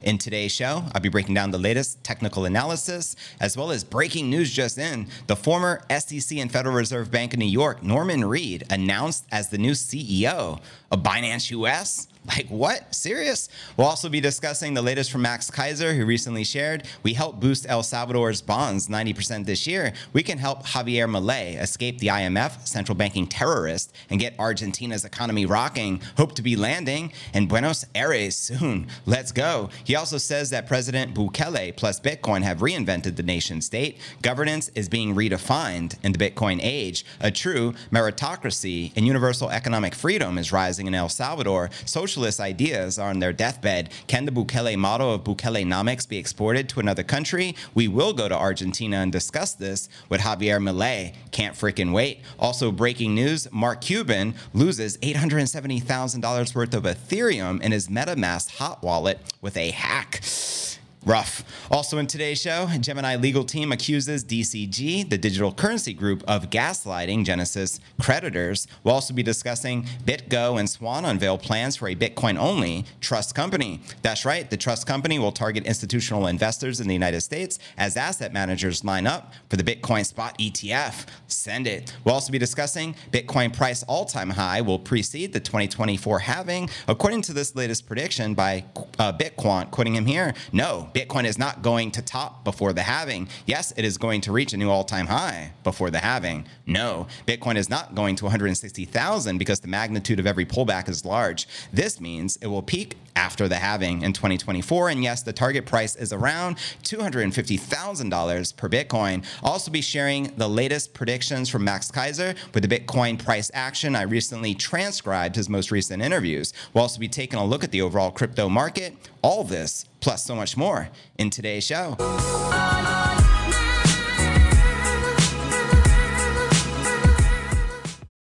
In today's show, I'll be breaking down the latest technical analysis as well as breaking news just in. The former SEC and Federal Reserve Bank of New York, Norman Reed, announced as the new CEO of Binance US. Like, what? Serious? We'll also be discussing the latest from Max Keiser, who recently shared we helped boost El Salvador's bonds 90% this year. We can help Javier Milei escape the IMF, central banking terrorist, and get Argentina's economy rocking. Hope to be landing in Buenos Aires soon. Let's go. He also says that President Bukele plus Bitcoin have reinvented the nation state. Governance is being redefined in the Bitcoin age. A true meritocracy and universal economic freedom is rising in El Salvador. Social socialist ideas are on their deathbed. Can the Bukele model of Bukelenomics be exported to another country? We will go to Argentina and discuss this with Javier Milei. Can't freaking wait. Also, breaking news Mark Cuban loses $870,000 worth of Ethereum in his MetaMask hot wallet with a hack. Rough. Also in today's show, Gemini legal team accuses DCG, the digital currency group, of gaslighting Genesis creditors. We'll also be discussing BitGo and Swan unveil plans for a Bitcoin only trust company. That's right, the trust company will target institutional investors in the United States as asset managers line up for the Bitcoin spot ETF. Send it. We'll also be discussing Bitcoin price all time high will precede the 2024 halving. According to this latest prediction by uh, Bitquant, quoting him here, no, Bitcoin is not going to top before the halving. Yes, it is going to reach a new all time high before the halving. No, Bitcoin is not going to 160,000 because the magnitude of every pullback is large. This means it will peak after the halving in 2024. And yes, the target price is around $250,000 per Bitcoin. I'll also be sharing the latest predictions from Max Keiser with the Bitcoin price action. I recently transcribed his most recent interviews. We'll also be taking a look at the overall crypto market. All this, plus so much more, in today's show.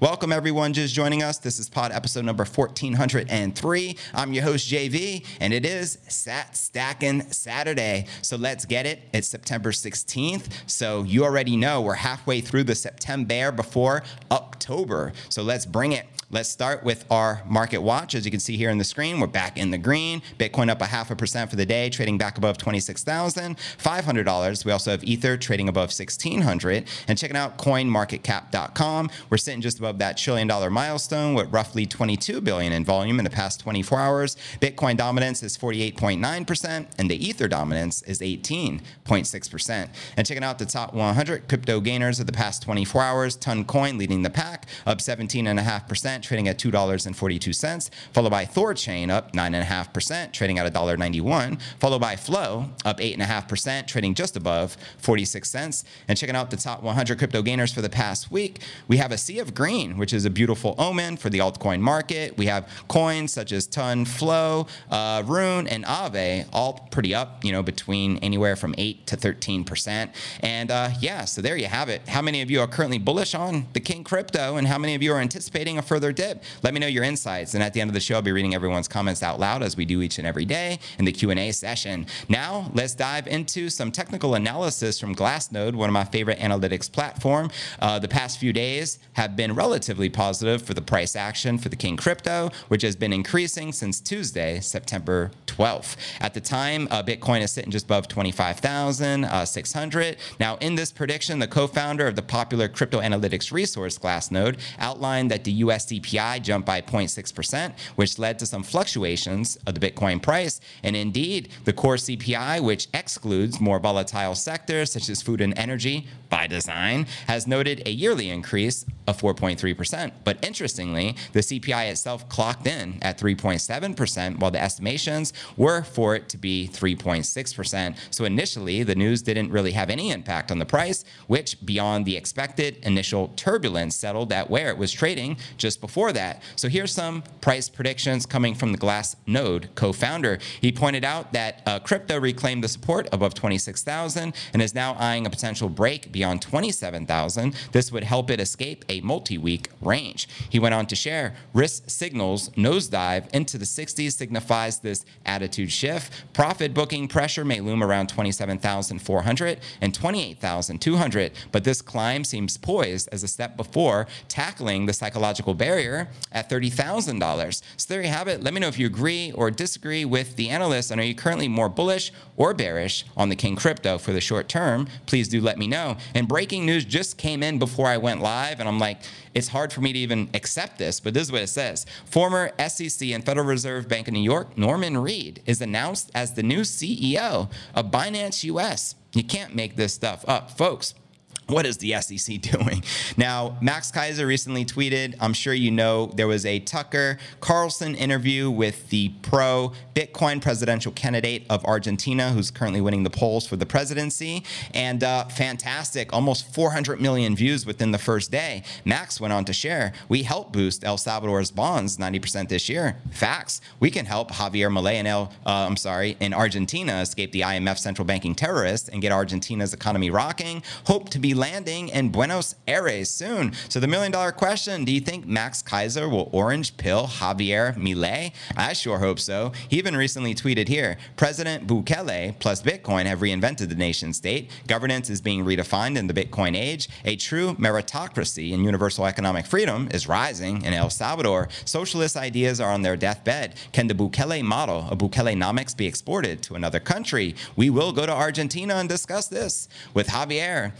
Welcome everyone just joining us. This is pod episode number 1403. I'm your host JV and it is Sat Stacking Saturday. So let's get it. It's September 16th. So you already know we're halfway through the September before October. So let's bring it. Let's start with our market watch. As you can see here on the screen, we're back in the green. Bitcoin up a half a percent for the day, trading back above $26,500. We also have Ether trading above 1600 And checking out coinmarketcap.com, we're sitting just above that trillion dollar milestone with roughly 22 billion in volume in the past 24 hours. Bitcoin dominance is 48.9% and the Ether dominance is 18.6%. And checking out the top 100 crypto gainers of the past 24 hours, Toncoin leading the pack, up 17.5%, trading at $2.42, followed by Thorchain up 9.5%, trading at $1.91, followed by Flow up 8.5%, trading just above 46 cents. And checking out the top 100 crypto gainers for the past week, we have a sea of green, which is a beautiful omen for the altcoin market. We have coins such as Ton, Flow, uh, Rune, and Aave, all pretty up, you know, between anywhere from 8 to 13%. And uh, yeah, so there you have it. How many of you are currently bullish on the King Crypto, and how many of you are anticipating a further dip? Let me know your insights. And at the end of the show, I'll be reading everyone's comments out loud as we do each and every day in the Q&A session. Now, let's dive into some technical analysis from Glassnode, one of my favorite analytics platform. Uh, the past few days, have been relatively positive for the price action for the King crypto, which has been increasing since Tuesday, September 12th. At the time, uh, Bitcoin is sitting just above 25,600. Uh, now, in this prediction, the co-founder of the popular crypto analytics resource Glassnode outlined that the US CPI jumped by 0.6%, which led to some fluctuations of the Bitcoin price. And indeed, the core CPI, which excludes more volatile sectors such as food and energy by design, has noted a yearly increase of 4.3%. But interestingly, the CPI itself clocked in at 3.7%, while the estimations were for it to be 3.6%. So initially, the news didn't really have any impact on the price, which beyond the expected initial turbulence settled at where it was trading just before that. So here's some price predictions coming from the Glassnode co-founder. He pointed out that uh, crypto reclaimed the support above 26,000 and is now eyeing a potential break beyond 27,000. This would help it escape a multi-week range. He went on to share risk signals nosedive into the 60s signifies this attitude shift. Profit booking pressure may loom around 27,400 and 28,200, but this climb seems poised as a step before tackling the psychological barrier at $30,000. So there you have it. Let me know if you agree or disagree with the analyst and are you currently more bullish or bearish on the King crypto for the short term? Please do let me know. And breaking news just came in before I went live and I'm like, it's hard for me to even accept this, but this is what it says. Former SEC and Federal Reserve Bank of New York, Norman Reed, is announced as the new CEO of Binance US. You can't make this stuff up, folks what is the SEC doing? Now, Max Keiser recently tweeted, I'm sure you know there was a Tucker Carlson interview with the pro Bitcoin presidential candidate of Argentina, who's currently winning the polls for the presidency. And uh, fantastic, almost 400 million views within the first day. Max went on to share, We helped boost El Salvador's bonds 90% this year. Facts. We can help Javier Milei in El, uh, I'm sorry, in Argentina escape the IMF central banking terrorists and get Argentina's economy rocking. Hope to be landing in Buenos Aires soon. So the million dollar question, do you think Max Keiser will orange pill Javier Milei? I sure hope so. He even recently tweeted here, President Bukele plus Bitcoin have reinvented the nation state. Governance is being redefined in the Bitcoin age. A true meritocracy and universal economic freedom is rising in El Salvador. Socialist ideas are on their deathbed. Can the Bukele model of Bukelenomics be exported to another country? We will go to Argentina and discuss this with Javier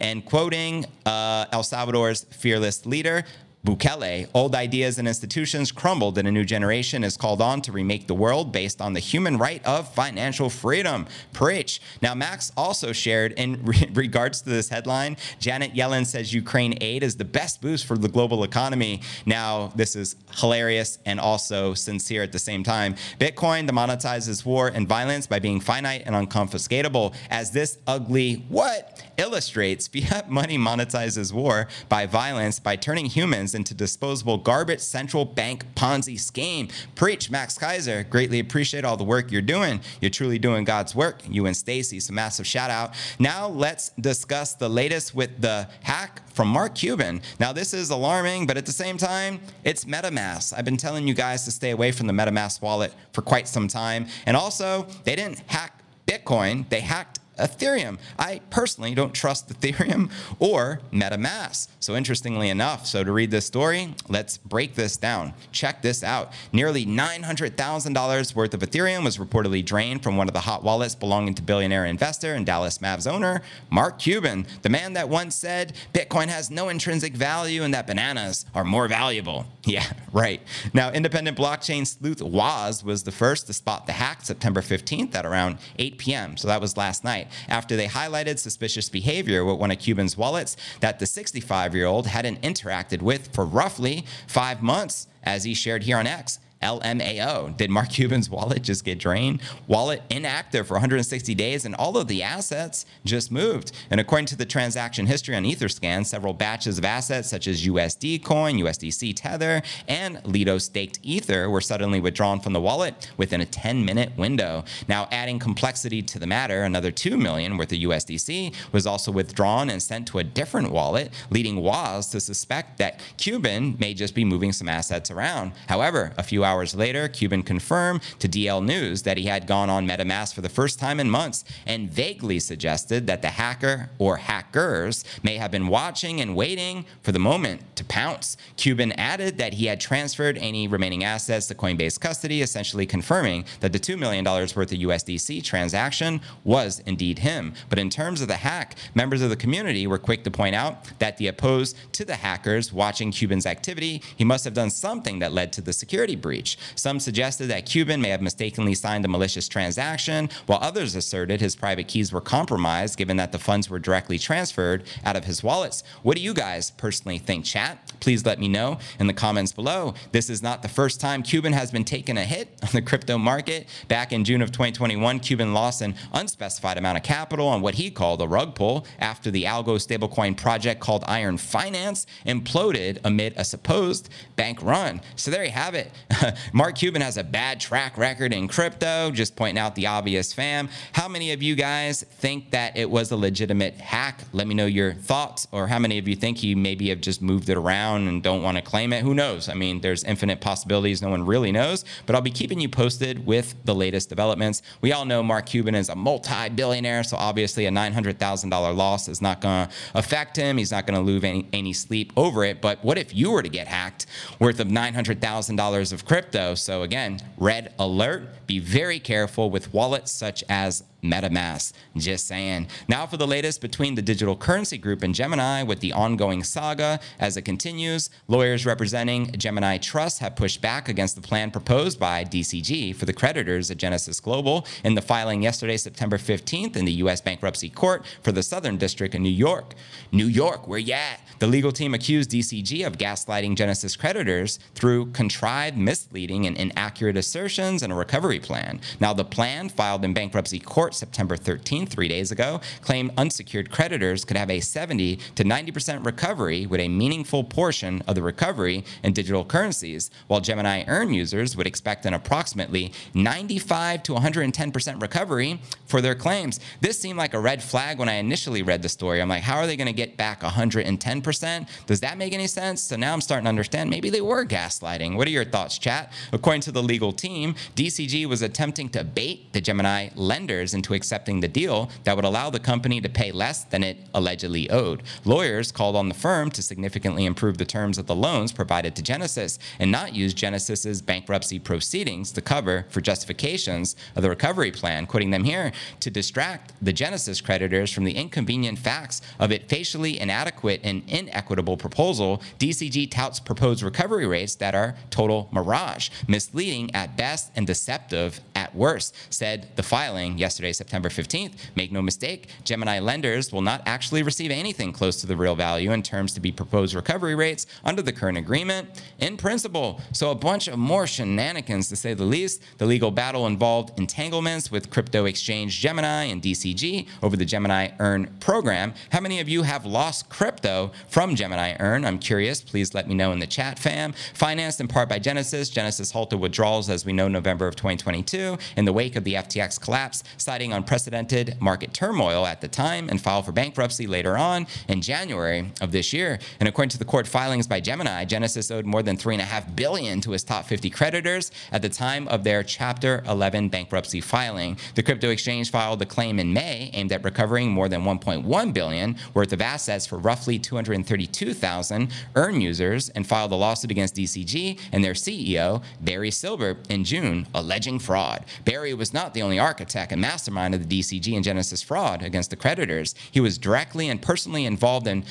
And quoting uh, El Salvador's fearless leader, Bukele, old ideas and institutions crumbled and a new generation is called on to remake the world based on the human right of financial freedom. Preach. Now, Max also shared in re- regards to this headline Janet Yellen says Ukraine aid is the best boost for the global economy. Now, this is hilarious and also sincere at the same time. Bitcoin demonetizes war and violence by being finite and unconfiscatable. As this ugly what illustrates, fiat money monetizes war by violence by turning humans into disposable garbage central bank Ponzi scheme. Preach, Max Keiser. Greatly appreciate all the work you're doing. You're truly doing God's work. You and Stacy, some massive shout out. Now let's discuss the latest with the hack from Mark Cuban. Now this is alarming, but at the same time, it's MetaMask. I've been telling you guys to stay away from the MetaMask wallet for quite some time. And also, they didn't hack Bitcoin, they hacked Ethereum. I personally don't trust Ethereum or MetaMask. So, interestingly enough, so to read this story, let's break this down. Check this out. Nearly $900,000 worth of Ethereum was reportedly drained from one of the hot wallets belonging to billionaire investor and Dallas Mavs owner, Mark Cuban, the man that once said Bitcoin has no intrinsic value and that bananas are more valuable. Yeah, right. Now, independent blockchain sleuth Wazz was the first to spot the hack September 15th at around 8 p.m. So that was last night after they highlighted suspicious behavior with one of Cuban's wallets that the 65 year old hadn't interacted with for roughly five months, as he shared here on X. LMAO. Did Mark Cuban's wallet just get drained? Wallet inactive for 160 days, and all of the assets just moved. And according to the transaction history on Etherscan, several batches of assets such as USD Coin, USDC Tether, and Lido staked Ether were suddenly withdrawn from the wallet within a 10 minute window. Now, adding complexity to the matter, another 2 million worth of USDC was also withdrawn and sent to a different wallet, leading Wazz to suspect that Cuban may just be moving some assets around. However, a few hours later, Cuban confirmed to DL News that he had gone on MetaMask for the first time in months and vaguely suggested that the hacker or hackers may have been watching and waiting for the moment to pounce. Cuban added that he had transferred any remaining assets to Coinbase custody, essentially confirming that the $2 million worth of USDC transaction was indeed him. But in terms of the hack, members of the community were quick to point out that the opposed to the hackers watching Cuban's activity, he must have done something that led to the security breach. Some suggested that Cuban may have mistakenly signed a malicious transaction, while others asserted his private keys were compromised given that the funds were directly transferred out of his wallets. What do you guys personally think, chat? Please let me know in the comments below. This is not the first time Cuban has been taking a hit on the crypto market. Back in June of 2021, Cuban lost an unspecified amount of capital on what he called a rug pull after the algo stablecoin project called Iron Finance imploded amid a supposed bank run. So there you have it. Mark Cuban has a bad track record in crypto, just pointing out the obvious fam. How many of you guys think that it was a legitimate hack? Let me know your thoughts, or how many of you think he maybe have just moved it around and don't want to claim it? Who knows? I mean, there's infinite possibilities. No one really knows, but I'll be keeping you posted with the latest developments. We all know Mark Cuban is a multi billionaire, so obviously a $900,000 loss is not going to affect him. He's not going to lose any, any sleep over it. But what if you were to get hacked worth of $900,000 of crypto? So, again, red alert. Be very careful with wallets such as MetaMask. Just saying. Now for the latest between the digital currency group and Gemini with the ongoing saga as it continues. Lawyers representing Gemini Trust have pushed back against the plan proposed by DCG for the creditors at Genesis Global in the filing yesterday, September 15th, in the U.S. Bankruptcy Court for the Southern District of New York. New York, where you at? The legal team accused DCG of gaslighting Genesis creditors through contrived, misleading, and inaccurate assertions and a recovery plan. Now, the plan filed in bankruptcy court report September 13, three days ago, claimed unsecured creditors could have a 70 to 90% recovery with a meaningful portion of the recovery in digital currencies, while Gemini Earn users would expect an approximately 95 to 110% recovery for their claims. This seemed like a red flag when I initially read the story. I'm like, how are they going to get back 110%? Does that make any sense? So now I'm starting to understand maybe they were gaslighting. What are your thoughts, chat? According to the legal team, DCG was attempting to bait the Gemini lenders into accepting the deal that would allow the company to pay less than it allegedly owed. Lawyers called on the firm to significantly improve the terms of the loans provided to Genesis and not use Genesis's bankruptcy proceedings to cover for justifications of the recovery plan, quoting them here to distract the Genesis creditors from the inconvenient facts of its facially inadequate and inequitable proposal. DCG touts proposed recovery rates that are total mirage, misleading at best and deceptive at worst, said the filing yesterday September 15th. Make no mistake, Gemini lenders will not actually receive anything close to the real value in terms to be proposed recovery rates under the current agreement in principle. So, a bunch of more shenanigans to say the least. The legal battle involved entanglements with crypto exchange Gemini and DCG over the Gemini Earn program. How many of you have lost crypto from Gemini Earn? I'm curious. Please let me know in the chat, fam. Financed in part by Genesis, Genesis halted withdrawals, as we know, November of 2022 in the wake of the FTX collapse, citing unprecedented market turmoil at the time and filed for bankruptcy later on in January of this year. And according to the court filings by Gemini, Genesis owed more than three and a half billion to its top 50 creditors at the time of their Chapter 11 bankruptcy filing. The crypto exchange filed a claim in May aimed at recovering more than 1.1 billion worth of assets for roughly 232,000 earn users and filed a lawsuit against DCG and their CEO Barry Silbert in June, alleging fraud. Barry was not the only architect and master mastermind of the DCG and Genesis fraud against the creditors. He was directly and personally involved in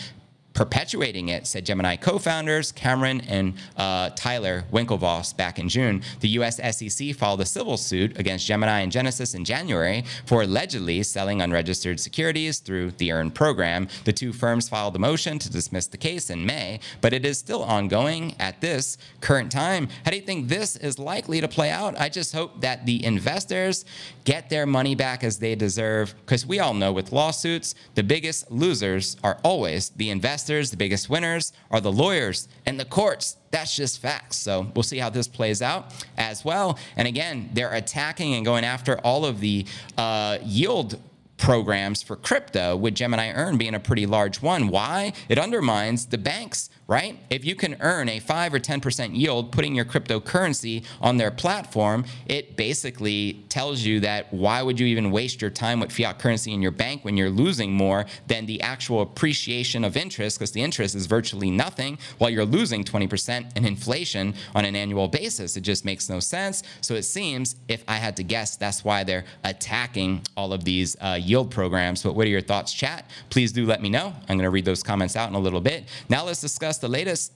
perpetuating it, said Gemini co founders Cameron and uh, Tyler Winklevoss back in June. The U.S. SEC filed a civil suit against Gemini and Genesis in January for allegedly selling unregistered securities through the EARN program. The two firms filed a motion to dismiss the case in May, but it is still ongoing at this current time. How do you think this is likely to play out? I just hope that the investors get their money back as they deserve, because we all know with lawsuits, the biggest losers are always the investors investors, the biggest winners are the lawyers and the courts. That's just facts. So we'll see how this plays out as well. And again, they're attacking and going after all of the uh, yield programs for crypto, with Gemini Earn being a pretty large one. Why? It undermines the banks, right? If you can earn a 5 or 10% yield putting your cryptocurrency on their platform, it basically tells you that why would you even waste your time with fiat currency in your bank when you're losing more than the actual appreciation of interest, because the interest is virtually nothing while you're losing 20% in inflation on an annual basis. It just makes no sense. So it seems, if I had to guess, that's why they're attacking all of these uh, yield programs. But what are your thoughts, chat? Please do let me know. I'm going to read those comments out in a little bit. Now let's discuss the latest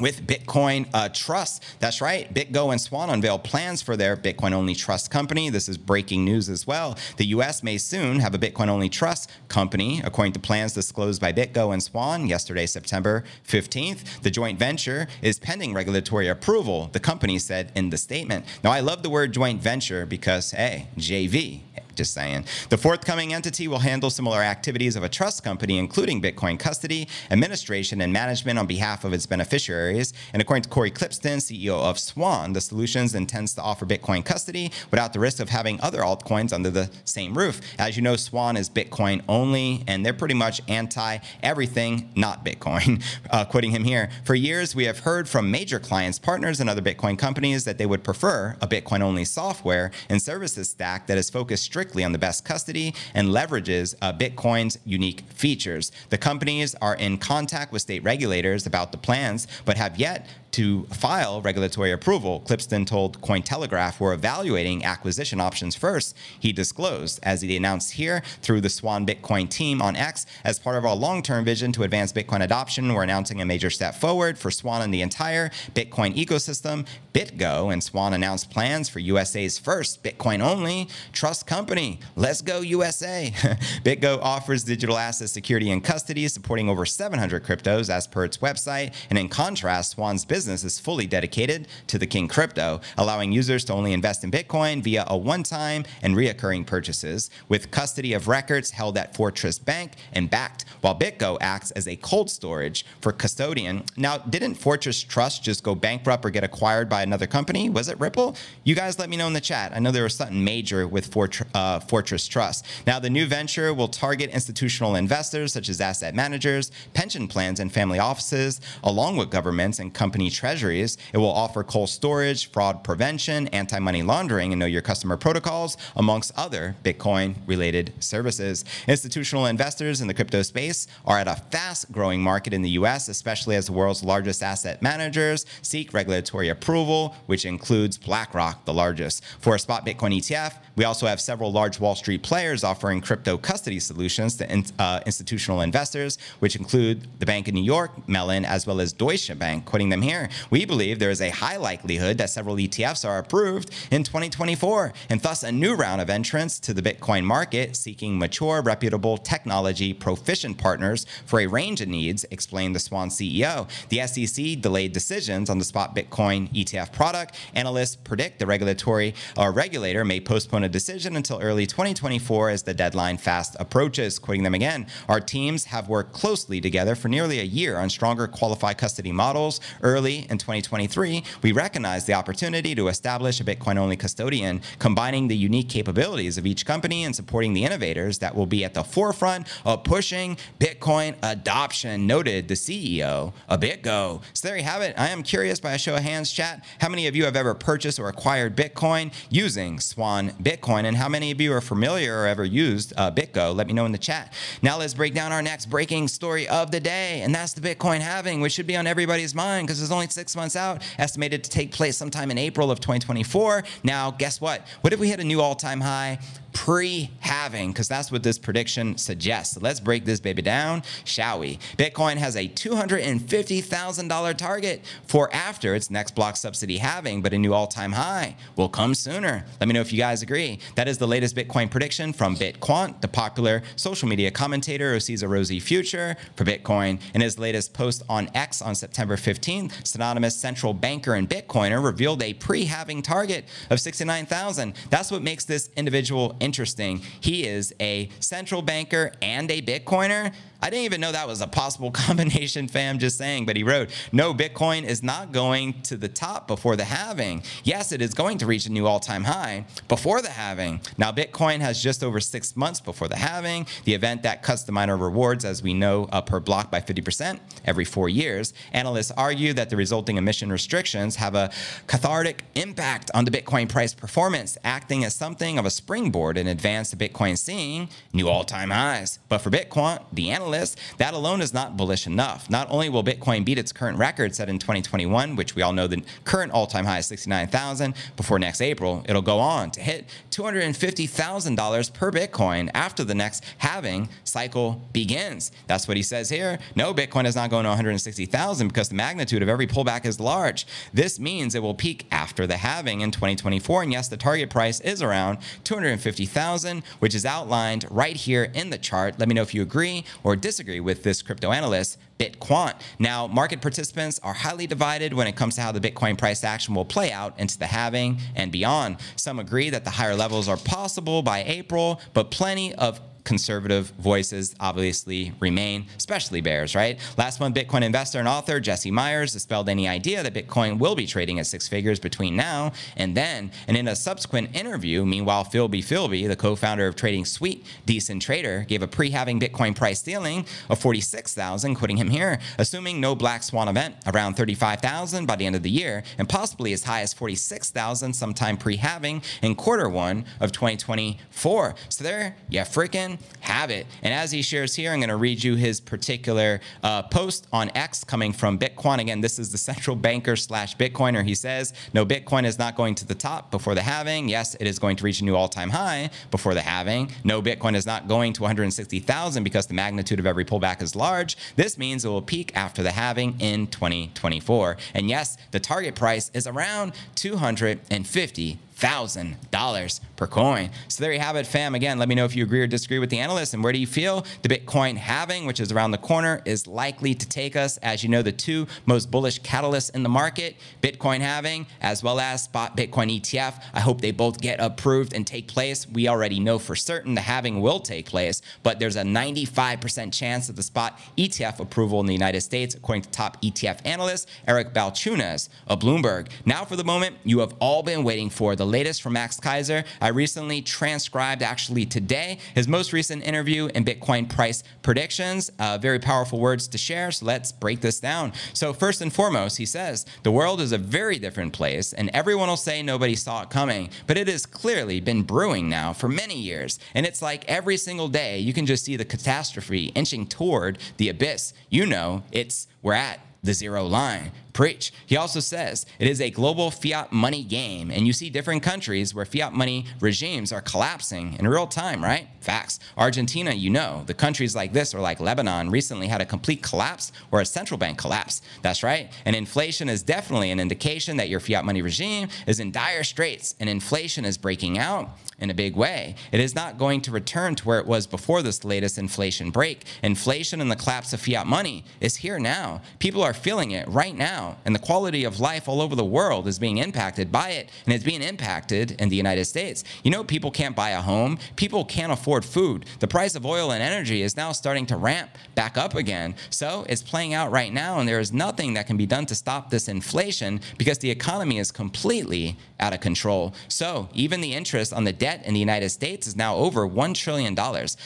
with Bitcoin uh, Trust. That's right. BitGo and Swan unveil plans for their Bitcoin only trust company. This is breaking news as well. The U.S. may soon have a Bitcoin only trust company, according to plans disclosed by BitGo and Swan yesterday, September 15th. The joint venture is pending regulatory approval, the company said in the statement. Now, I love the word joint venture because, hey, JV, just saying. The forthcoming entity will handle similar activities of a trust company, including Bitcoin custody, administration, and management on behalf of its beneficiaries. And according to Cory Klippsten, CEO of Swan, the solutions intends to offer Bitcoin custody without the risk of having other altcoins under the same roof. As you know, Swan is Bitcoin only, and they're pretty much anti everything not Bitcoin. Uh, quoting him here, for years we have heard from major clients, partners, and other Bitcoin companies that they would prefer a Bitcoin only software and services stack that is focused strictly strictly on the best custody and leverages uh, Bitcoin's unique features. The companies are in contact with state regulators about the plans, but have yet to file regulatory approval. Klippsten told Cointelegraph we're evaluating acquisition options first, he disclosed, as he announced here through the Swan Bitcoin team on X. As part of our long term vision to advance Bitcoin adoption, we're announcing a major step forward for Swan and the entire Bitcoin ecosystem. BitGo and Swan announced plans for USA's first Bitcoin only trust company. Let's go, USA. BitGo offers digital asset security and custody, supporting over 700 cryptos as per its website. And in contrast, Swan's business business is fully dedicated to the King crypto, allowing users to only invest in Bitcoin via a one time and reoccurring purchases, with custody of records held at Fortress Bank and backed, while BitGo acts as a cold storage for custodian. Now, didn't Fortress Trust just go bankrupt or get acquired by another company? Was it Ripple? You guys let me know in the chat. I know there was something major with Fort- uh, Fortress Trust. Now, the new venture will target institutional investors such as asset managers, pension plans, and family offices, along with governments and company treasuries. It will offer cold storage, fraud prevention, anti money laundering, and know your customer protocols, amongst other Bitcoin related services. Institutional investors in the crypto space are at a fast growing market in the US, especially as the world's largest asset managers seek regulatory approval, which includes BlackRock, the largest. For a spot Bitcoin ETF, we also have several large Wall Street players offering crypto custody solutions to in, uh, institutional investors, which include the Bank of New York, Mellon, as well as Deutsche Bank. Quoting them here, we believe there is a high likelihood that several ETFs are approved in 2024, and thus a new round of entrants to the Bitcoin market seeking mature, reputable technology proficient partners for a range of needs, explained the Swan CEO. The SEC delayed decisions on the spot Bitcoin ETF product. Analysts predict the regulatory or regulator may postpone a decision until early 2024 as the deadline fast approaches. Quoting them again, our teams have worked closely together for nearly a year on stronger qualified custody models. Early in 2023, we recognized the opportunity to establish a Bitcoin only custodian, combining the unique capabilities of each company and supporting the innovators that will be at the forefront of pushing Bitcoin adoption, noted the CEO of BitGo. So there you have it. I am curious by a show of hands, chat, how many of you have ever purchased or acquired Bitcoin using Swan Bitcoin? And how many of you are familiar or ever used uh, BitGo. Let me know in the chat. Now let's break down our next breaking story of the day, and that's the Bitcoin halving, which should be on everybody's mind because it's only six months out, estimated to take place sometime in April of 2024. Now, guess what? What if we hit a new all-time high? Pre halving, because that's what this prediction suggests. Let's break this baby down, shall we? Bitcoin has a $250,000 target for after its next block subsidy halving, but a new all time high will come sooner. Let me know if you guys agree. That is the latest Bitcoin prediction from BitQuant, the popular social media commentator who sees a rosy future for Bitcoin. In his latest post on X on September 15th, synonymous central banker and Bitcoiner revealed a pre halving target of 69,000. That's what makes this individual interesting. He is a central banker and a Bitcoiner. I didn't even know that was a possible combination, fam, just saying. But he wrote, No, Bitcoin is not going to the top before the halving. Yes, it is going to reach a new all time high before the halving. Now, Bitcoin has just over six months before the halving, the event that cuts the miner rewards, as we know, uh, per block by 50% every four years. Analysts argue that the resulting emission restrictions have a cathartic impact on the Bitcoin price performance, acting as something of a springboard in advance to Bitcoin seeing new all time highs. But for Bitcoin, the analysts, that alone is not bullish enough. Not only will Bitcoin beat its current record set in 2021, which we all know the current all time high is 69,000 before next April, it'll go on to hit $250,000 per Bitcoin after the next halving cycle begins. That's what he says here. No, Bitcoin is not going to 160,000 because the magnitude of every pullback is large. This means it will peak after the halving in 2024. And yes, the target price is around 250,000, which is outlined right here in the chart. Let me know if you agree or disagree with this crypto analyst. Bitquant. Now, market participants are highly divided when it comes to how the Bitcoin price action will play out into the halving and beyond. Some agree that the higher levels are possible by April, but plenty of conservative voices obviously remain, especially bears, right? Last month, Bitcoin investor and author Jesse Myers dispelled any idea that Bitcoin will be trading at six figures between now and then. And in a subsequent interview, meanwhile, Filbfilb, the co-founder of Trading Suite, Decentrader, gave a pre-halving Bitcoin price ceiling of 46,000, quoting him here, assuming no black swan event, around 35,000 by the end of the year, and possibly as high as 46,000 sometime pre-halving in quarter one of 2024. So there, yeah, freaking have it. And as he shares here, I'm going to read you his particular uh, post on X coming from Bitcoin. Again, this is the central banker slash Bitcoiner. He says, no, Bitcoin is not going to the top before the halving. Yes, it is going to reach a new all time high before the halving. No, Bitcoin is not going to 160,000 because the magnitude of every pullback is large. This means it will peak after the halving in 2024. And yes, the target price is around 250 thousand dollars per coin. So there you have it, fam. Again, let me know if you agree or disagree with the analyst and where do you feel the Bitcoin halving, which is around the corner, is likely to take us. As you know, the two most bullish catalysts in the market, Bitcoin halving as well as spot Bitcoin ETF. I hope they both get approved and take place. We already know for certain the halving will take place, but there's a 95% chance of the spot ETF approval in the United States, according to top ETF analyst Eric Balchunas of Bloomberg. Now, for the moment you have all been waiting for the the latest from Max Keiser. I recently transcribed, actually today, his most recent interview in Bitcoin price predictions. Uh, very powerful words to share. So let's break this down. So, first and foremost, he says the world is a very different place, and everyone will say nobody saw it coming, but it has clearly been brewing now for many years. And it's like every single day you can just see the catastrophe inching toward the abyss. You know, it's we're at the zero line. Preach. He also says it is a global fiat money game, and you see different countries where fiat money regimes are collapsing in real time, right? Facts. Argentina, you know, the countries like this or like Lebanon recently had a complete collapse or a central bank collapse. That's right. And inflation is definitely an indication that your fiat money regime is in dire straits and inflation is breaking out in a big way. It is not going to return to where it was before this latest inflation break. Inflation and the collapse of fiat money is here now. People are feeling it right now, and the quality of life all over the world is being impacted by it, and it's being impacted in the United States. You know, people can't buy a home, people can't afford food. The price of oil and energy is now starting to ramp back up again. So it's playing out right now, and there is nothing that can be done to stop this inflation because the economy is completely out of control. So even the interest on the debt in the United States is now over $1 trillion.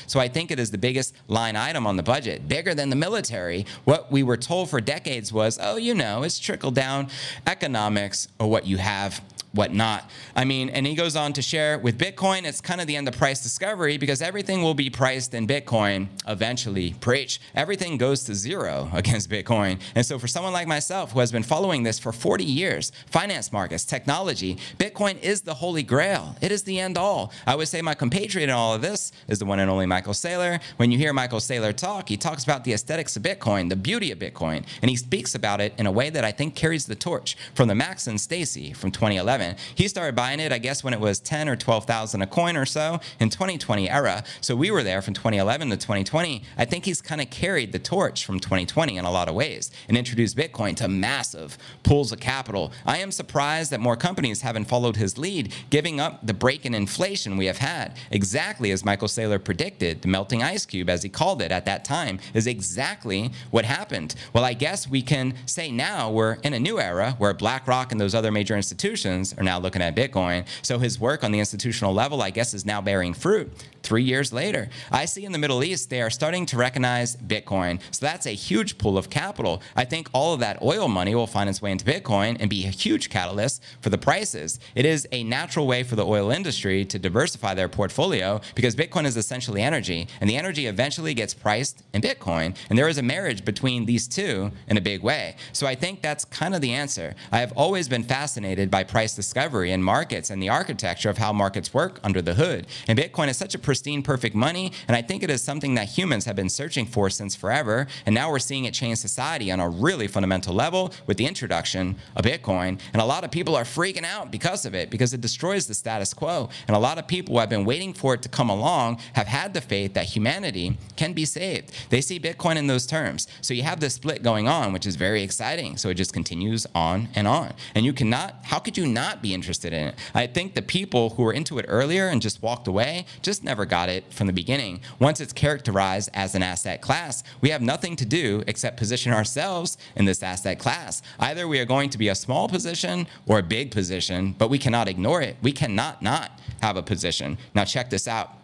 So I think it is the biggest line item on the budget, bigger than the military. What we were told for decades was, oh, you know, it's trickle down economics or what you have whatnot. I mean, and he goes on to share with Bitcoin, it's kind of the end of price discovery because everything will be priced in Bitcoin eventually. Preach. Everything goes to zero against Bitcoin. And so, for someone like myself who has been following this for 40 years, finance markets, technology, Bitcoin is the holy grail. It is the end all. I would say my compatriot in all of this is the one and only Michael Saylor. When you hear Michael Saylor talk, he talks about the aesthetics of Bitcoin, the beauty of Bitcoin, and he speaks about it in a way that I think carries the torch from the Max and Stacy from 2011 2011. He started buying it, I guess, when it was 10 or 12,000 a coin or so in 2020 era. So we were there from 2011 to 2020. I think he's kind of carried the torch from 2020 in a lot of ways and introduced Bitcoin to massive pools of capital. I am surprised that more companies haven't followed his lead, giving up the break in inflation we have had. Exactly as Michael Saylor predicted, the melting ice cube, as he called it at that time, is exactly what happened. Well, I guess we can say now we're in a new era where BlackRock and those other major institutions are now looking at Bitcoin. So his work on the institutional level, I guess, is now bearing fruit three years later. I see in the Middle East, they are starting to recognize Bitcoin. So that's a huge pool of capital. I think all of that oil money will find its way into Bitcoin and be a huge catalyst for the prices. It is a natural way for the oil industry to diversify their portfolio because Bitcoin is essentially energy, and the energy eventually gets priced in Bitcoin. And there is a marriage between these two in a big way. So I think that's kind of the answer. I have always been fascinated by price discovery in markets and the architecture of how markets work under the hood. And Bitcoin is such a pristine, perfect money. And I think it is something that humans have been searching for since forever. And now we're seeing it change society on a really fundamental level with the introduction of Bitcoin. And a lot of people are freaking out because of it, because it destroys the status quo. And a lot of people who have been waiting for it to come along have had the faith that humanity can be saved. They see Bitcoin in those terms. So you have this split going on, which is very exciting. So it just continues on and on. And you cannot, how could you not be interested in it? I think the people who were into it earlier and just walked away just never got it from the beginning. Once it's characterized as an asset class, we have nothing to do except position ourselves in this asset class. Either we are going to be a small position or a big position, but we cannot ignore it. We cannot not have a position. Now, check this out.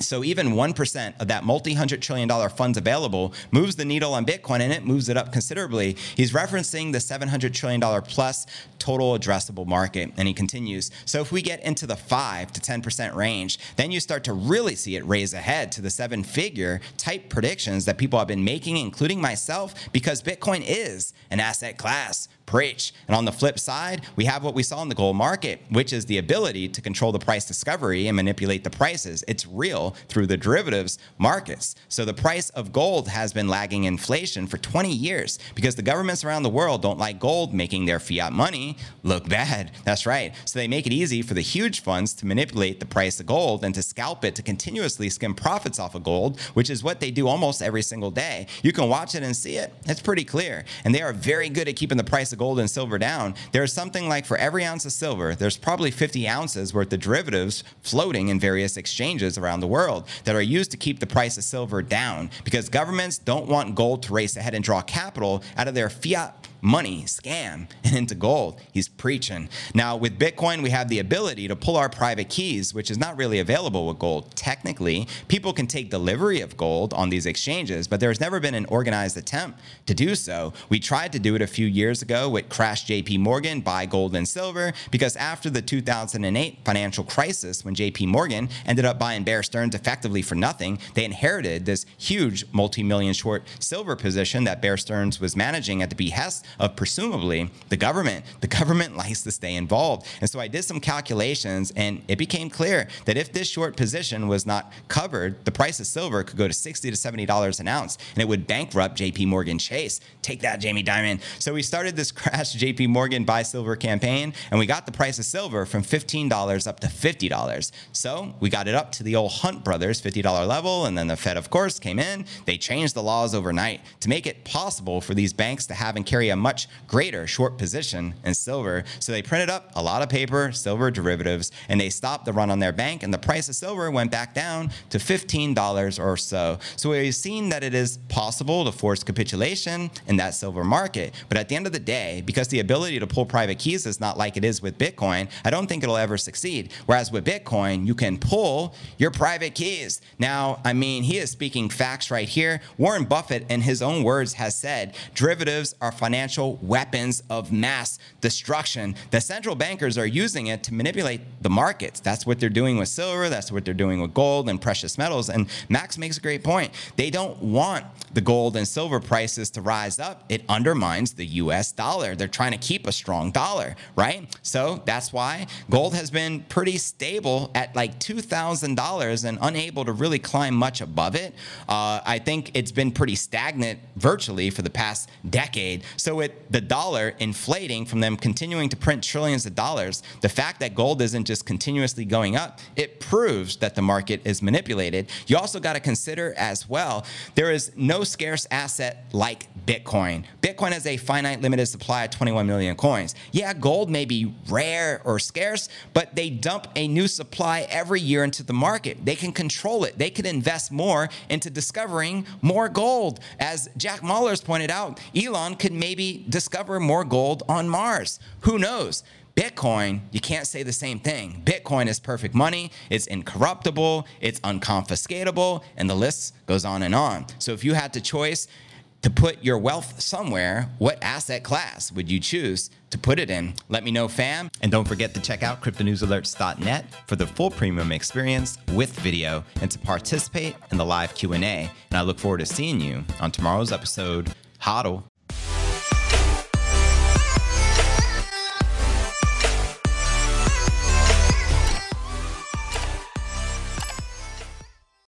So even 1% of that multi-hundred trillion dollar funds available moves the needle on Bitcoin and it moves it up considerably. He's referencing the 700 trillion dollar plus total addressable market and he continues. So if we get into the 5 to 10% range, then you start to really see it raise ahead to the seven figure type predictions that people have been making including myself because Bitcoin is an asset class Preach. And on the flip side, we have what we saw in the gold market, which is the ability to control the price discovery and manipulate the prices. It's real through the derivatives markets. So the price of gold has been lagging inflation for 20 years because the governments around the world don't like gold making their fiat money look bad. That's right. So they make it easy for the huge funds to manipulate the price of gold and to scalp it to continuously skim profits off of gold, which is what they do almost every single day. You can watch it and see it. It's pretty clear. And they are very good at keeping the price of gold and silver down, there's something like for every ounce of silver, there's probably 50 ounces worth of derivatives floating in various exchanges around the world that are used to keep the price of silver down because governments don't want gold to race ahead and draw capital out of their fiat money, scam, and into gold. He's preaching. Now, with Bitcoin, we have the ability to pull our private keys, which is not really available with gold. Technically, people can take delivery of gold on these exchanges, but there's never been an organized attempt to do so. We tried to do it a few years ago with Crash JP Morgan, buy gold and silver, because after the 2008 financial crisis, when JP Morgan ended up buying Bear Stearns effectively for nothing, they inherited this huge multi million short silver position that Bear Stearns was managing at the behest of presumably the government. The government likes to stay involved. And so I did some calculations and it became clear that if this short position was not covered, the price of silver could go to 60 to $70 an ounce and it would bankrupt JP Morgan Chase. Take that, Jamie Dimon. So we started this crash JP Morgan buy silver campaign and we got the price of silver from $15 up to $50. So we got it up to the old Hunt Brothers $50 level. And then the Fed, of course, came in. They changed the laws overnight to make it possible for these banks to have and carry a much greater short position in silver. So they printed up a lot of paper, silver derivatives, and they stopped the run on their bank, and the price of silver went back down to $15 or so. So we've seen that it is possible to force capitulation in that silver market. But at the end of the day, because the ability to pull private keys is not like it is with Bitcoin, I don't think it'll ever succeed. Whereas with Bitcoin, you can pull your private keys. Now, I mean, he is speaking facts right here. Warren Buffett, in his own words, has said derivatives are financial financial weapons of mass destruction. The central bankers are using it to manipulate the markets. That's what they're doing with silver, that's what they're doing with gold and precious metals. And Max makes a great point. They don't want the gold and silver prices to rise up. It undermines the US dollar. They're trying to keep a strong dollar, right? So that's why gold has been pretty stable at like $2,000 and unable to really climb much above it. Uh, I think it's been pretty stagnant virtually for the past decade. So So, with the dollar inflating from them continuing to print trillions of dollars, the fact that gold isn't just continuously going up, it proves that the market is manipulated. You also got to consider as well, there is no scarce asset like Bitcoin. Bitcoin has a finite limited supply of 21 million coins. Yeah, gold may be rare or scarce, but they dump a new supply every year into the market. They can control it. They can invest more into discovering more gold. As Jack Mallers pointed out, Elon could maybe discover more gold on Mars. Who knows? Bitcoin, you can't say the same thing. Bitcoin is perfect money, it's incorruptible, it's unconfiscatable, and the list goes on and on. So if you had the choice to put your wealth somewhere, what asset class would you choose to put it in? Let me know, fam. And don't forget to check out cryptonewsalerts.net for the full premium experience with video and to participate in the live Q&A. And I look forward to seeing you on tomorrow's episode. Hodl.